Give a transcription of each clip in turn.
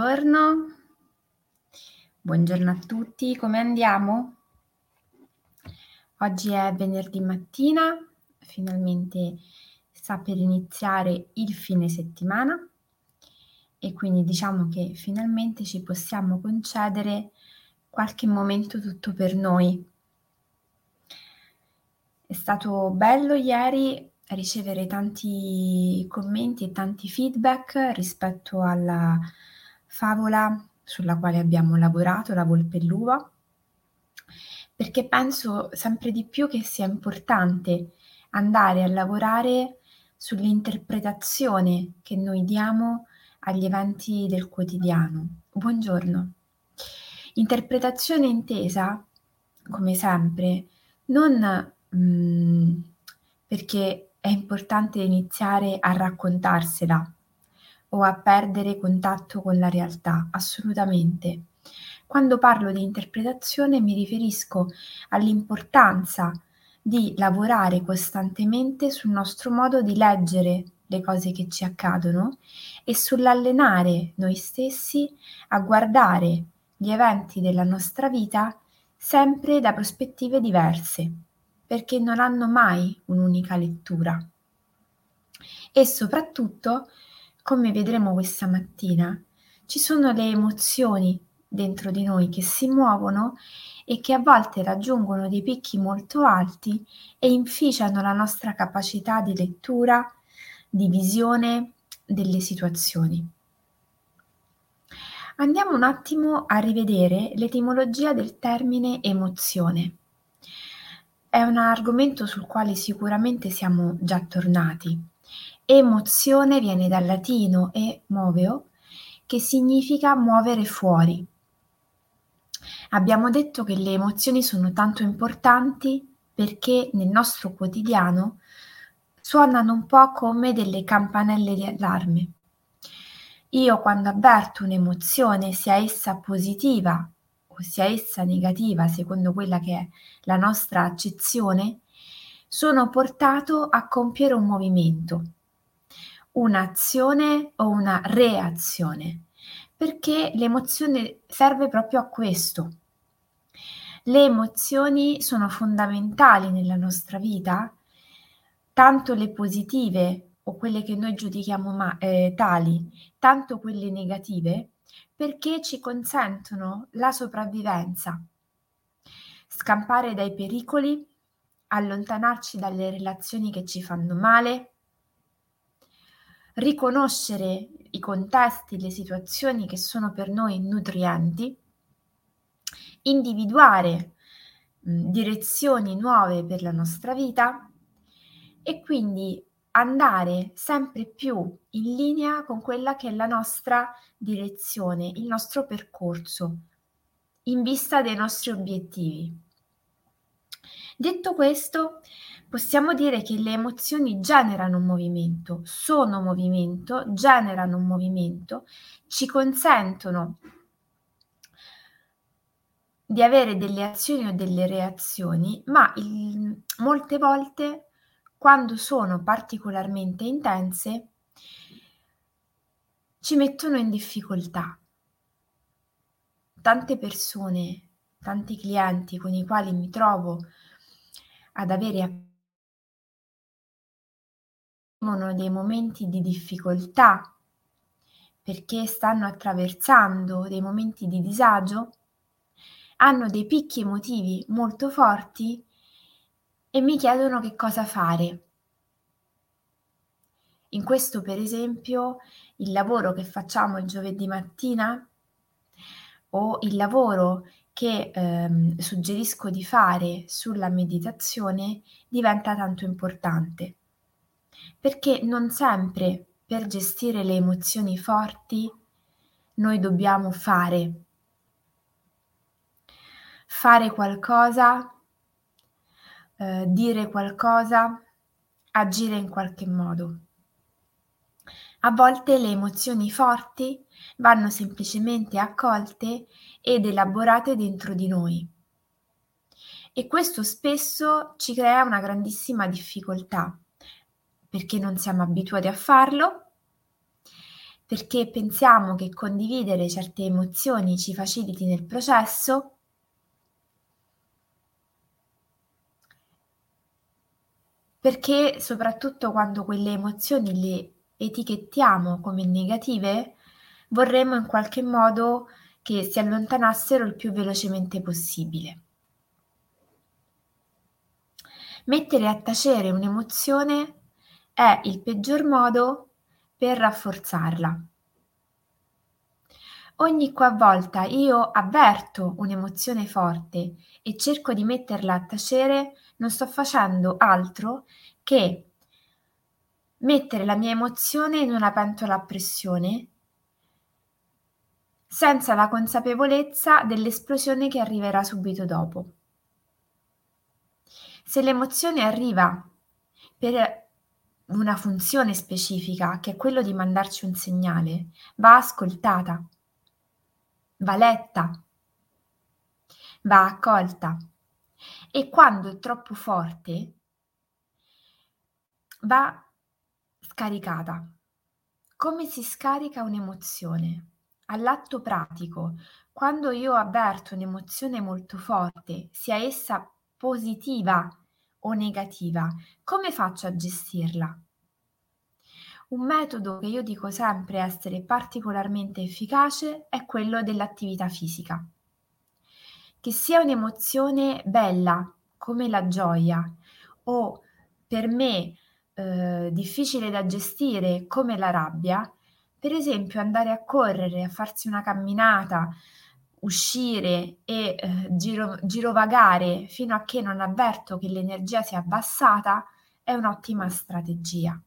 Buongiorno, buongiorno a tutti, come andiamo? Oggi è venerdì mattina, finalmente sta per iniziare il fine settimana e quindi diciamo che finalmente ci possiamo concedere qualche momento tutto per noi. È stato bello ieri ricevere tanti commenti e tanti feedback rispetto alla favola sulla quale abbiamo lavorato, La volpe e l'uva, perché penso sempre di più che sia importante andare a lavorare sull'interpretazione che noi diamo agli eventi del quotidiano. Buongiorno. Interpretazione intesa, come sempre, non mh, mm, perché è importante iniziare a raccontarsela o a perdere contatto con la realtà, assolutamente. Quando parlo di interpretazione mi riferisco all'importanza di lavorare costantemente sul nostro modo di leggere le cose che ci accadono e sull'allenare noi stessi a guardare gli eventi della nostra vita sempre da prospettive diverse perché non hanno mai un'unica lettura. E soprattutto, come vedremo questa mattina, ci sono le emozioni dentro di noi che si muovono e che a volte raggiungono dei picchi molto alti e inficiano la nostra capacità di lettura, di visione delle situazioni. Andiamo un attimo a rivedere l'etimologia del termine emozione. È un argomento sul quale sicuramente siamo già tornati. Emozione viene dal latino e moveo, che significa muovere fuori. Abbiamo detto che le emozioni sono tanto importanti perché nel nostro quotidiano suonano un po' come delle campanelle di allarme. Io quando avverto un'emozione, sia essa positiva sia essa negativa, secondo quella che è la nostra accezione, sono portato a compiere un movimento, un'azione o una reazione, perché l'emozione serve proprio a questo. Le emozioni sono fondamentali nella nostra vita, tanto le positive o quelle che noi giudichiamo ma- eh, tali, tanto quelle negative, perché ci consentono la sopravvivenza, scampare dai pericoli, allontanarci dalle relazioni che ci fanno male, riconoscere i contesti, le situazioni che sono per noi nutrienti, individuare direzioni nuove per la nostra vita e quindi andare sempre più in linea con quella che è la nostra direzione, il nostro percorso, in vista dei nostri obiettivi. Detto questo, possiamo dire che le emozioni generano un movimento, sono movimento, generano un movimento, ci consentono di avere delle azioni o delle reazioni, ma il, molte volte quando sono particolarmente intense, ci mettono in difficoltà. Tante persone, tanti clienti con i quali mi trovo ad avere dei momenti di difficoltà perché stanno attraversando dei momenti di disagio, hanno dei picchi emotivi molto forti e mi chiedono che cosa fare. In questo, per esempio, il lavoro che facciamo il giovedì mattina o il lavoro che ehm, suggerisco di fare sulla meditazione diventa tanto importante perché non sempre per gestire le emozioni forti noi dobbiamo fare fare qualcosa eh, dire qualcosa, agire in qualche modo. A volte le emozioni forti vanno semplicemente accolte ed elaborate dentro di noi. E questo spesso ci crea una grandissima difficoltà, perché non siamo abituati a farlo, perché pensiamo che condividere certe emozioni ci faciliti nel processo, perché soprattutto quando quelle emozioni le etichettiamo come negative, vorremmo in qualche modo che si allontanassero il più velocemente possibile. Mettere a tacere un'emozione è il peggior modo per rafforzarla. Ogni qualvolta io avverto un'emozione forte e cerco di metterla a tacere, non sto facendo altro che mettere la mia emozione in una pentola a pressione senza la consapevolezza dell'esplosione che arriverà subito dopo. Se l'emozione arriva per una funzione specifica, che è quello di mandarci un segnale, va ascoltata, va letta, va accolta e quando è troppo forte va scaricata. Come si scarica un'emozione? all'atto pratico, quando io avverto un'emozione molto forte, sia essa positiva o negativa, come faccio a gestirla? Un metodo che io dico sempre essere particolarmente efficace è quello dell'attività fisica. Che sia un'emozione bella come la gioia o per me eh, difficile da gestire come la rabbia, per esempio andare a correre, a farsi una camminata, uscire e eh, giro, girovagare fino a che non avverto che l'energia si è abbassata è un'ottima strategia.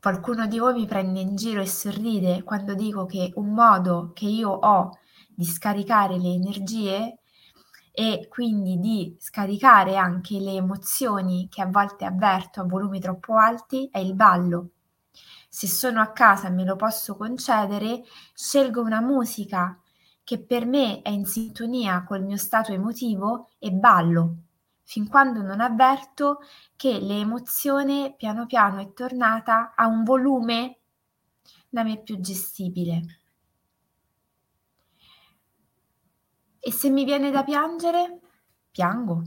Qualcuno di voi mi prende in giro e sorride quando dico che un modo che io ho di scaricare le energie e quindi di scaricare anche le emozioni che a volte avverto a volumi troppo alti è il ballo. Se sono a casa e me lo posso concedere, scelgo una musica che per me è in sintonia col mio stato emotivo e ballo, fin quando non avverto che l'emozione piano piano è tornata a un volume da me più gestibile. E se mi viene da piangere, piango.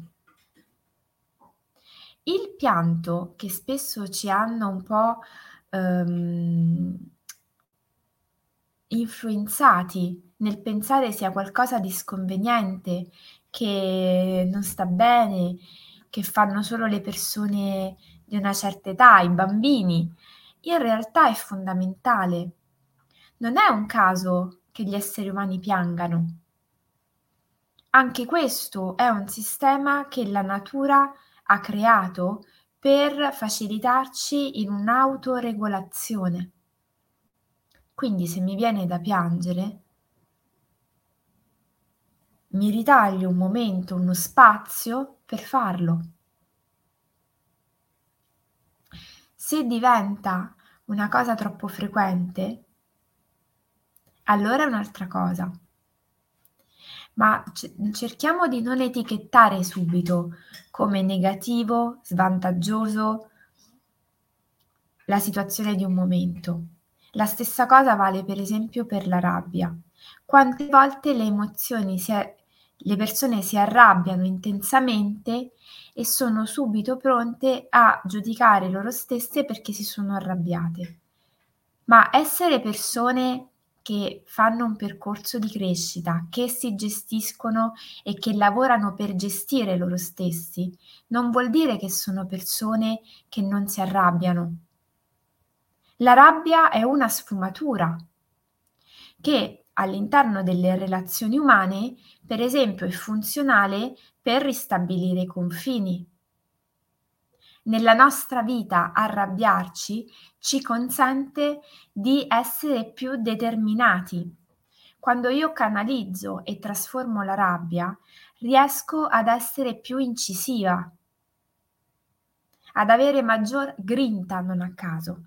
Il pianto che spesso ci hanno un po' ehm, influenzati nel pensare sia qualcosa di sconveniente, che non sta bene, che fanno solo le persone di una certa età, i bambini, in realtà è fondamentale. Non è un caso che gli esseri umani piangano. Anche questo è un sistema che la natura ha creato per facilitarci in un'autoregolazione. Quindi se mi viene da piangere, mi ritaglio un momento, uno spazio per farlo. Se diventa una cosa troppo frequente, allora è un'altra cosa ma cerchiamo di non etichettare subito come negativo, svantaggioso la situazione di un momento. La stessa cosa vale per esempio per la rabbia. Quante volte le emozioni si è, le persone si arrabbiano intensamente e sono subito pronte a giudicare loro stesse perché si sono arrabbiate. Ma essere persone che fanno un percorso di crescita, che si gestiscono e che lavorano per gestire loro stessi, non vuol dire che sono persone che non si arrabbiano. La rabbia è una sfumatura che all'interno delle relazioni umane, per esempio, è funzionale per ristabilire i confini, nella nostra vita arrabbiarci ci consente di essere più determinati. Quando io canalizzo e trasformo la rabbia, riesco ad essere più incisiva, ad avere maggior grinta non a caso.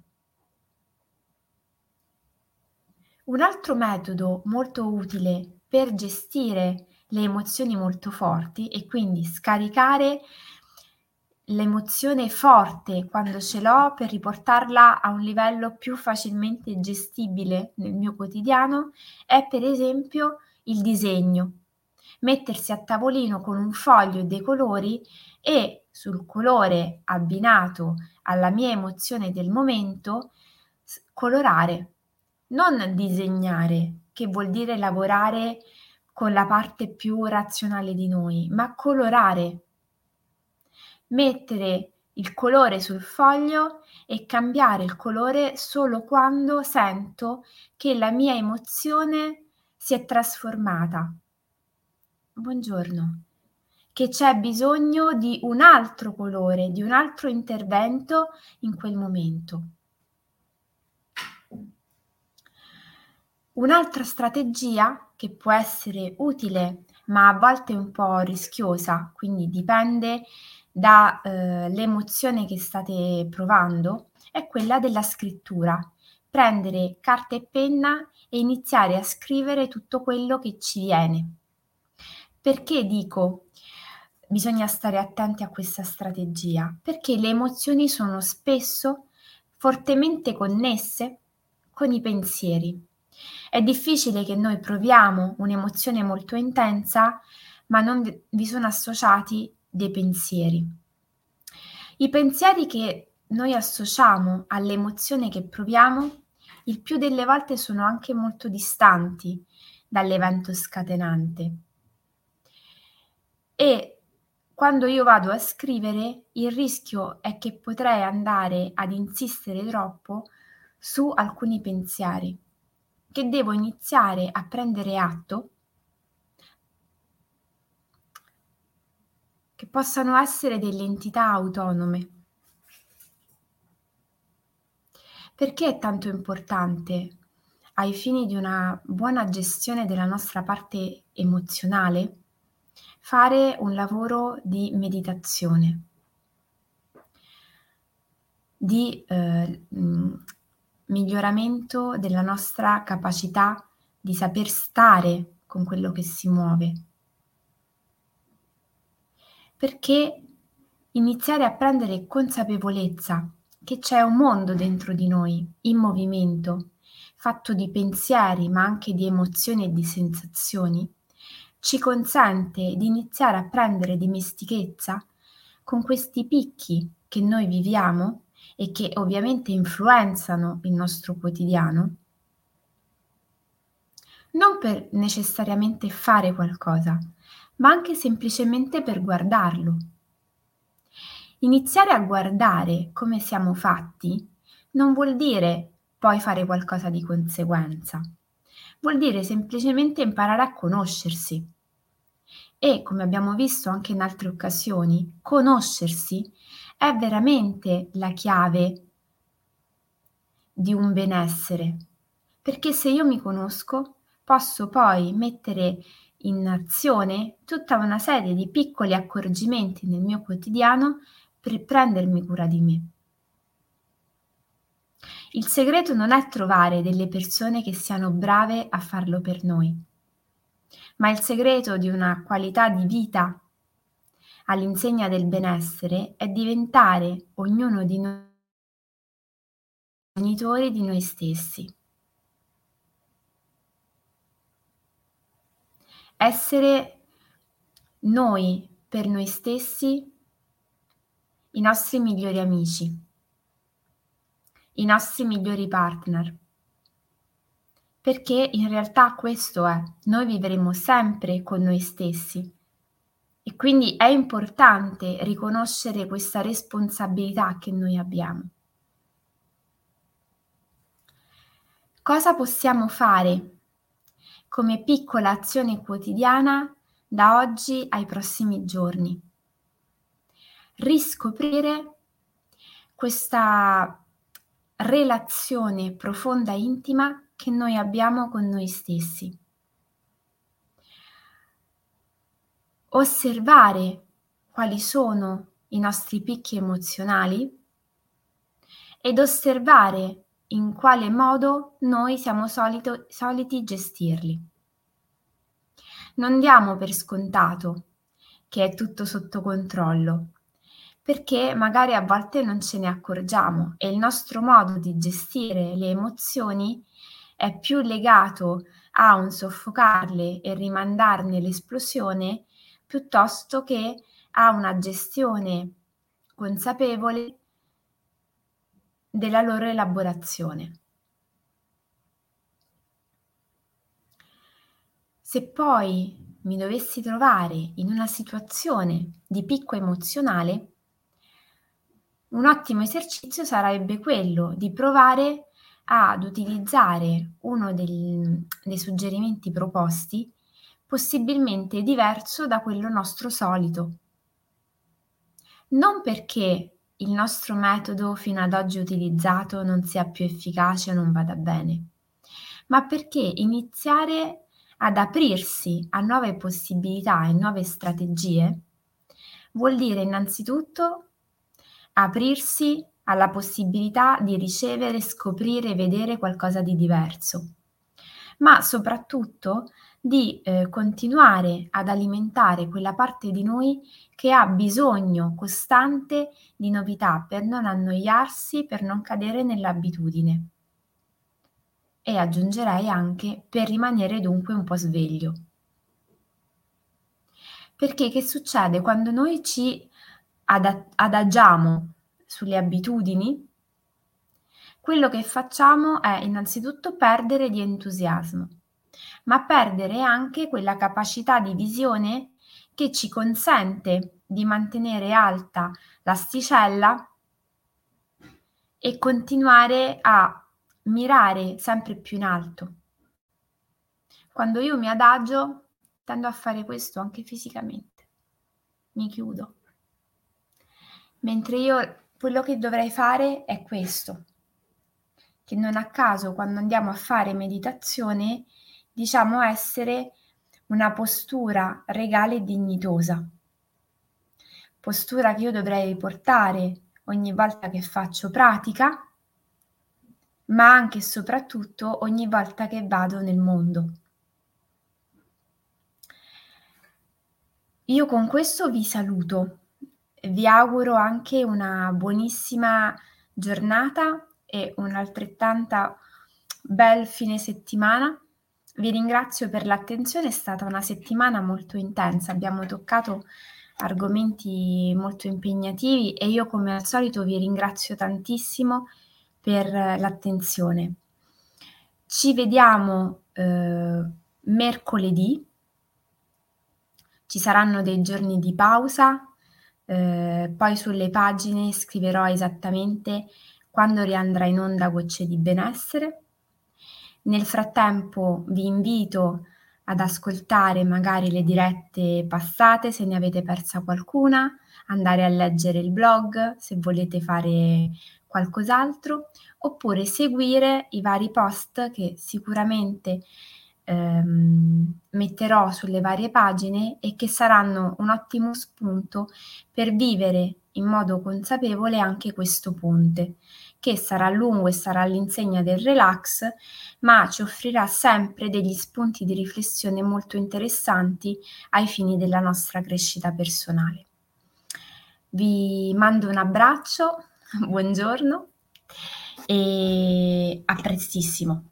Un altro metodo molto utile per gestire le emozioni molto forti e quindi scaricare l'emozione forte quando ce l'ho per riportarla a un livello più facilmente gestibile nel mio quotidiano è per esempio il disegno. Mettersi a tavolino con un foglio e dei colori e sul colore abbinato alla mia emozione del momento colorare, non disegnare, che vuol dire lavorare con la parte più razionale di noi, ma colorare mettere il colore sul foglio e cambiare il colore solo quando sento che la mia emozione si è trasformata. Buongiorno. Che c'è bisogno di un altro colore, di un altro intervento in quel momento. Un'altra strategia che può essere utile, ma a volte un po' rischiosa, quindi dipende dall'emozione eh, che state provando è quella della scrittura. Prendere carta e penna e iniziare a scrivere tutto quello che ci viene. Perché dico bisogna stare attenti a questa strategia? Perché le emozioni sono spesso fortemente connesse con i pensieri. È difficile che noi proviamo un'emozione molto intensa, ma non vi sono associati dei pensieri. I pensieri che noi associamo all'emozione che proviamo, il più delle volte sono anche molto distanti dall'evento scatenante. E quando io vado a scrivere, il rischio è che potrei andare ad insistere troppo su alcuni pensieri, che devo iniziare a prendere atto che possano essere delle entità autonome. Perché è tanto importante ai fini di una buona gestione della nostra parte emozionale fare un lavoro di meditazione, di eh, miglioramento della nostra capacità di saper stare con quello che si muove perché iniziare a prendere consapevolezza che c'è un mondo dentro di noi in movimento, fatto di pensieri ma anche di emozioni e di sensazioni, ci consente di iniziare a prendere dimestichezza con questi picchi che noi viviamo e che ovviamente influenzano il nostro quotidiano, non per necessariamente fare qualcosa, ma anche semplicemente per guardarlo. Iniziare a guardare come siamo fatti non vuol dire poi fare qualcosa di conseguenza, vuol dire semplicemente imparare a conoscersi. E, come abbiamo visto anche in altre occasioni, conoscersi è veramente la chiave di un benessere, perché se io mi conosco posso poi mettere in azione tutta una serie di piccoli accorgimenti nel mio quotidiano per prendermi cura di me. Il segreto non è trovare delle persone che siano brave a farlo per noi, ma il segreto di una qualità di vita all'insegna del benessere è diventare ognuno di noi genitori di noi stessi. Essere noi per noi stessi i nostri migliori amici, i nostri migliori partner. Perché in realtà questo è, noi vivremo sempre con noi stessi e quindi è importante riconoscere questa responsabilità che noi abbiamo. Cosa possiamo fare come piccola azione quotidiana da oggi ai prossimi giorni. Riscoprire questa relazione profonda e intima che noi abbiamo con noi stessi. Osservare quali sono i nostri picchi emozionali ed osservare in quale modo noi siamo solito, soliti gestirli. Non diamo per scontato che è tutto sotto controllo, perché magari a volte non ce ne accorgiamo e il nostro modo di gestire le emozioni è più legato a un soffocarle e rimandarne l'esplosione piuttosto che a una gestione consapevole della loro elaborazione. Se poi mi dovessi trovare in una situazione di picco emozionale, un ottimo esercizio sarebbe quello di provare ad utilizzare uno del, dei suggerimenti proposti, possibilmente diverso da quello nostro solito. Non perché il nostro metodo fino ad oggi utilizzato non sia più efficace o non vada bene, ma perché iniziare ad aprirsi a nuove possibilità e nuove strategie vuol dire innanzitutto aprirsi alla possibilità di ricevere, scoprire, vedere qualcosa di diverso, ma soprattutto di eh, continuare ad alimentare quella parte di noi che ha bisogno costante di novità per non annoiarsi, per non cadere nell'abitudine. E aggiungerei anche per rimanere dunque un po' sveglio. Perché che succede quando noi ci adagiamo sulle abitudini? Quello che facciamo è innanzitutto perdere di entusiasmo ma perdere anche quella capacità di visione che ci consente di mantenere alta l'asticella e continuare a mirare sempre più in alto. Quando io mi adagio, tendo a fare questo anche fisicamente. Mi chiudo. Mentre io quello che dovrei fare è questo, che non a caso quando andiamo a fare meditazione diciamo essere una postura regale e dignitosa, postura che io dovrei portare ogni volta che faccio pratica, ma anche e soprattutto ogni volta che vado nel mondo. Io con questo vi saluto, vi auguro anche una buonissima giornata e un'altrettanta bel fine settimana vi ringrazio per l'attenzione, è stata una settimana molto intensa, abbiamo toccato argomenti molto impegnativi e io come al solito vi ringrazio tantissimo per l'attenzione. Ci vediamo eh, mercoledì, ci saranno dei giorni di pausa, eh, poi sulle pagine scriverò esattamente quando riandrà in onda Gocce di Benessere nel frattempo vi invito ad ascoltare magari le dirette passate se ne avete persa qualcuna, andare a leggere il blog se volete fare qualcos'altro, oppure seguire i vari post che sicuramente ehm, metterò sulle varie pagine e che saranno un ottimo spunto per vivere in modo consapevole anche questo ponte che sarà lungo e sarà all'insegna del relax, ma ci offrirà sempre degli spunti di riflessione molto interessanti ai fini della nostra crescita personale. Vi mando un abbraccio, buongiorno e a prestissimo.